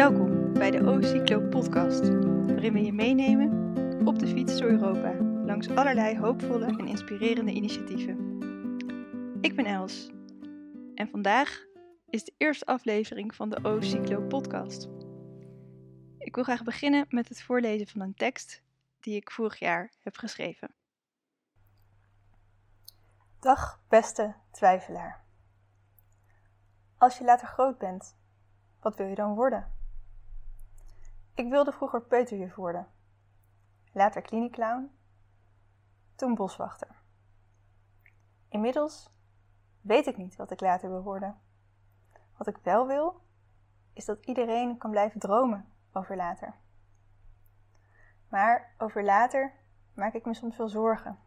bij de O-Cyclo podcast, waarin we je meenemen op de fiets door Europa, langs allerlei hoopvolle en inspirerende initiatieven. Ik ben Els en vandaag is de eerste aflevering van de O-Cyclo podcast. Ik wil graag beginnen met het voorlezen van een tekst die ik vorig jaar heb geschreven. Dag beste twijfelaar. Als je later groot bent, wat wil je dan worden? Ik wilde vroeger peuterjuf worden, later kliniekclown, toen boswachter. Inmiddels weet ik niet wat ik later wil worden. Wat ik wel wil, is dat iedereen kan blijven dromen over later. Maar over later maak ik me soms wel zorgen.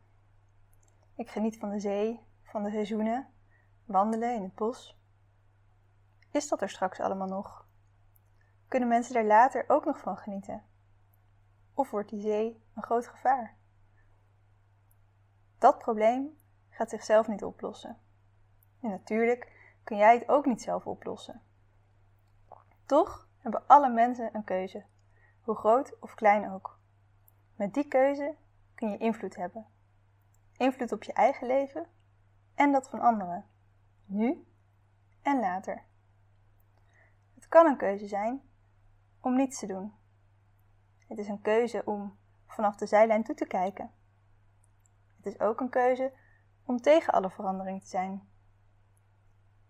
Ik geniet van de zee, van de seizoenen, wandelen in het bos. Is dat er straks allemaal nog? Kunnen mensen daar later ook nog van genieten? Of wordt die zee een groot gevaar? Dat probleem gaat zichzelf niet oplossen. En natuurlijk kun jij het ook niet zelf oplossen. Toch hebben alle mensen een keuze, hoe groot of klein ook. Met die keuze kun je invloed hebben. Invloed op je eigen leven en dat van anderen, nu en later. Het kan een keuze zijn om niets te doen. Het is een keuze om vanaf de zijlijn toe te kijken. Het is ook een keuze om tegen alle verandering te zijn.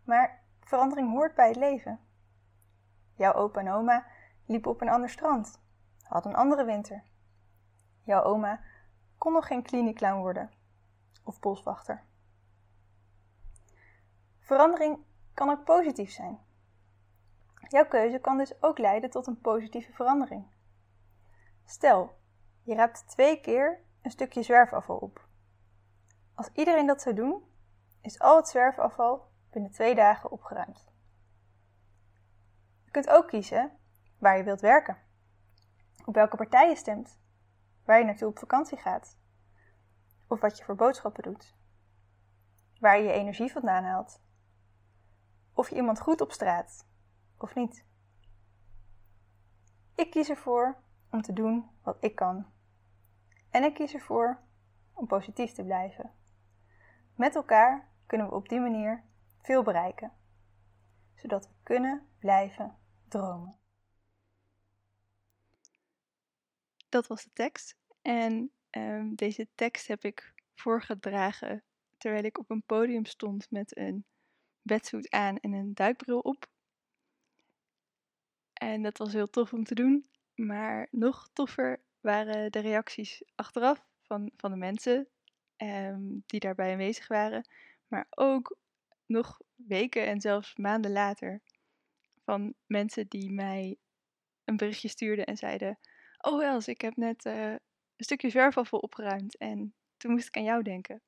Maar verandering hoort bij het leven. Jouw opa en oma liepen op een ander strand, hadden een andere winter. Jouw oma kon nog geen kliniekclown worden of boswachter. Verandering kan ook positief zijn. Jouw keuze kan dus ook leiden tot een positieve verandering. Stel, je raapt twee keer een stukje zwerfafval op. Als iedereen dat zou doen, is al het zwerfafval binnen twee dagen opgeruimd. Je kunt ook kiezen waar je wilt werken, op welke partij je stemt, waar je naartoe op vakantie gaat, of wat je voor boodschappen doet, waar je je energie vandaan haalt, of je iemand goed op straat of niet. Ik kies ervoor om te doen wat ik kan. En ik kies ervoor om positief te blijven. Met elkaar kunnen we op die manier veel bereiken, zodat we kunnen blijven dromen. Dat was de tekst. En um, deze tekst heb ik voorgedragen terwijl ik op een podium stond met een bedsuit aan en een duikbril op. En dat was heel tof om te doen. Maar nog toffer waren de reacties achteraf van, van de mensen um, die daarbij aanwezig waren. Maar ook nog weken en zelfs maanden later van mensen die mij een berichtje stuurden en zeiden: Oh Els, ik heb net uh, een stukje zwerfafval opgeruimd en toen moest ik aan jou denken.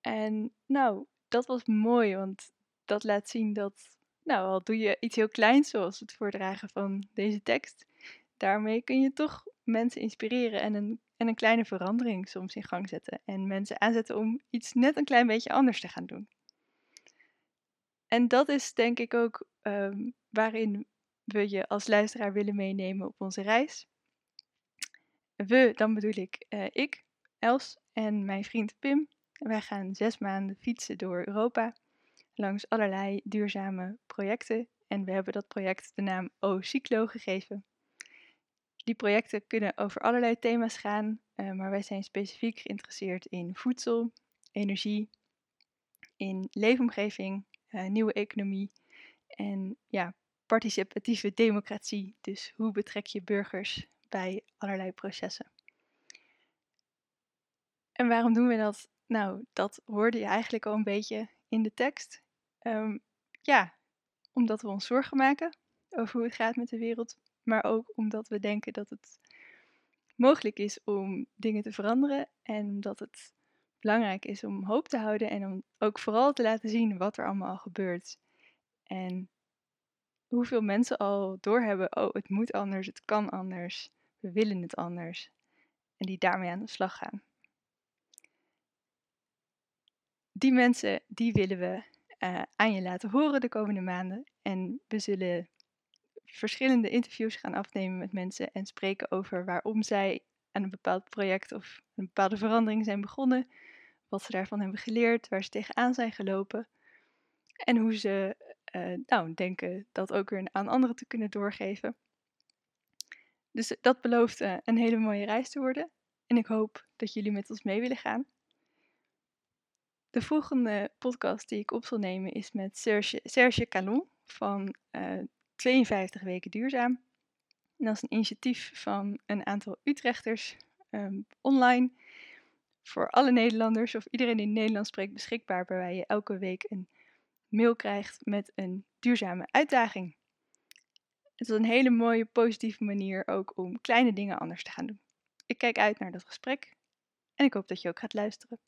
En nou, dat was mooi, want dat laat zien dat nou, al doe je iets heel kleins zoals het voordragen van deze tekst, daarmee kun je toch mensen inspireren en een, en een kleine verandering soms in gang zetten. En mensen aanzetten om iets net een klein beetje anders te gaan doen. En dat is denk ik ook um, waarin we je als luisteraar willen meenemen op onze reis. We, dan bedoel ik uh, ik, Els en mijn vriend Pim. Wij gaan zes maanden fietsen door Europa langs allerlei duurzame projecten. En we hebben dat project de naam O-Cyclo gegeven. Die projecten kunnen over allerlei thema's gaan, uh, maar wij zijn specifiek geïnteresseerd in voedsel, energie, in leefomgeving, uh, nieuwe economie en ja, participatieve democratie. Dus hoe betrek je burgers bij allerlei processen? En waarom doen we dat? Nou, dat hoorde je eigenlijk al een beetje in de tekst. Um, ja, omdat we ons zorgen maken over hoe het gaat met de wereld, maar ook omdat we denken dat het mogelijk is om dingen te veranderen en dat het belangrijk is om hoop te houden en om ook vooral te laten zien wat er allemaal al gebeurt. En hoeveel mensen al doorhebben, oh het moet anders, het kan anders, we willen het anders. En die daarmee aan de slag gaan. Die mensen, die willen we uh, aan je laten horen de komende maanden. En we zullen verschillende interviews gaan afnemen met mensen en spreken over waarom zij aan een bepaald project of een bepaalde verandering zijn begonnen, wat ze daarvan hebben geleerd, waar ze tegenaan zijn gelopen en hoe ze uh, nou, denken dat ook weer aan anderen te kunnen doorgeven. Dus dat belooft uh, een hele mooie reis te worden en ik hoop dat jullie met ons mee willen gaan. De volgende podcast die ik op zal nemen is met Serge, Serge Calon van uh, eh, 52 weken duurzaam. Dat is een initiatief van een aantal Utrechters um, online voor alle Nederlanders of iedereen die Nederlands spreekt beschikbaar, waarbij je elke week een mail krijgt met een duurzame uitdaging. Het is een hele mooie, positieve manier ook om kleine dingen anders te gaan doen. Ik kijk uit naar dat gesprek en ik hoop dat je ook gaat luisteren.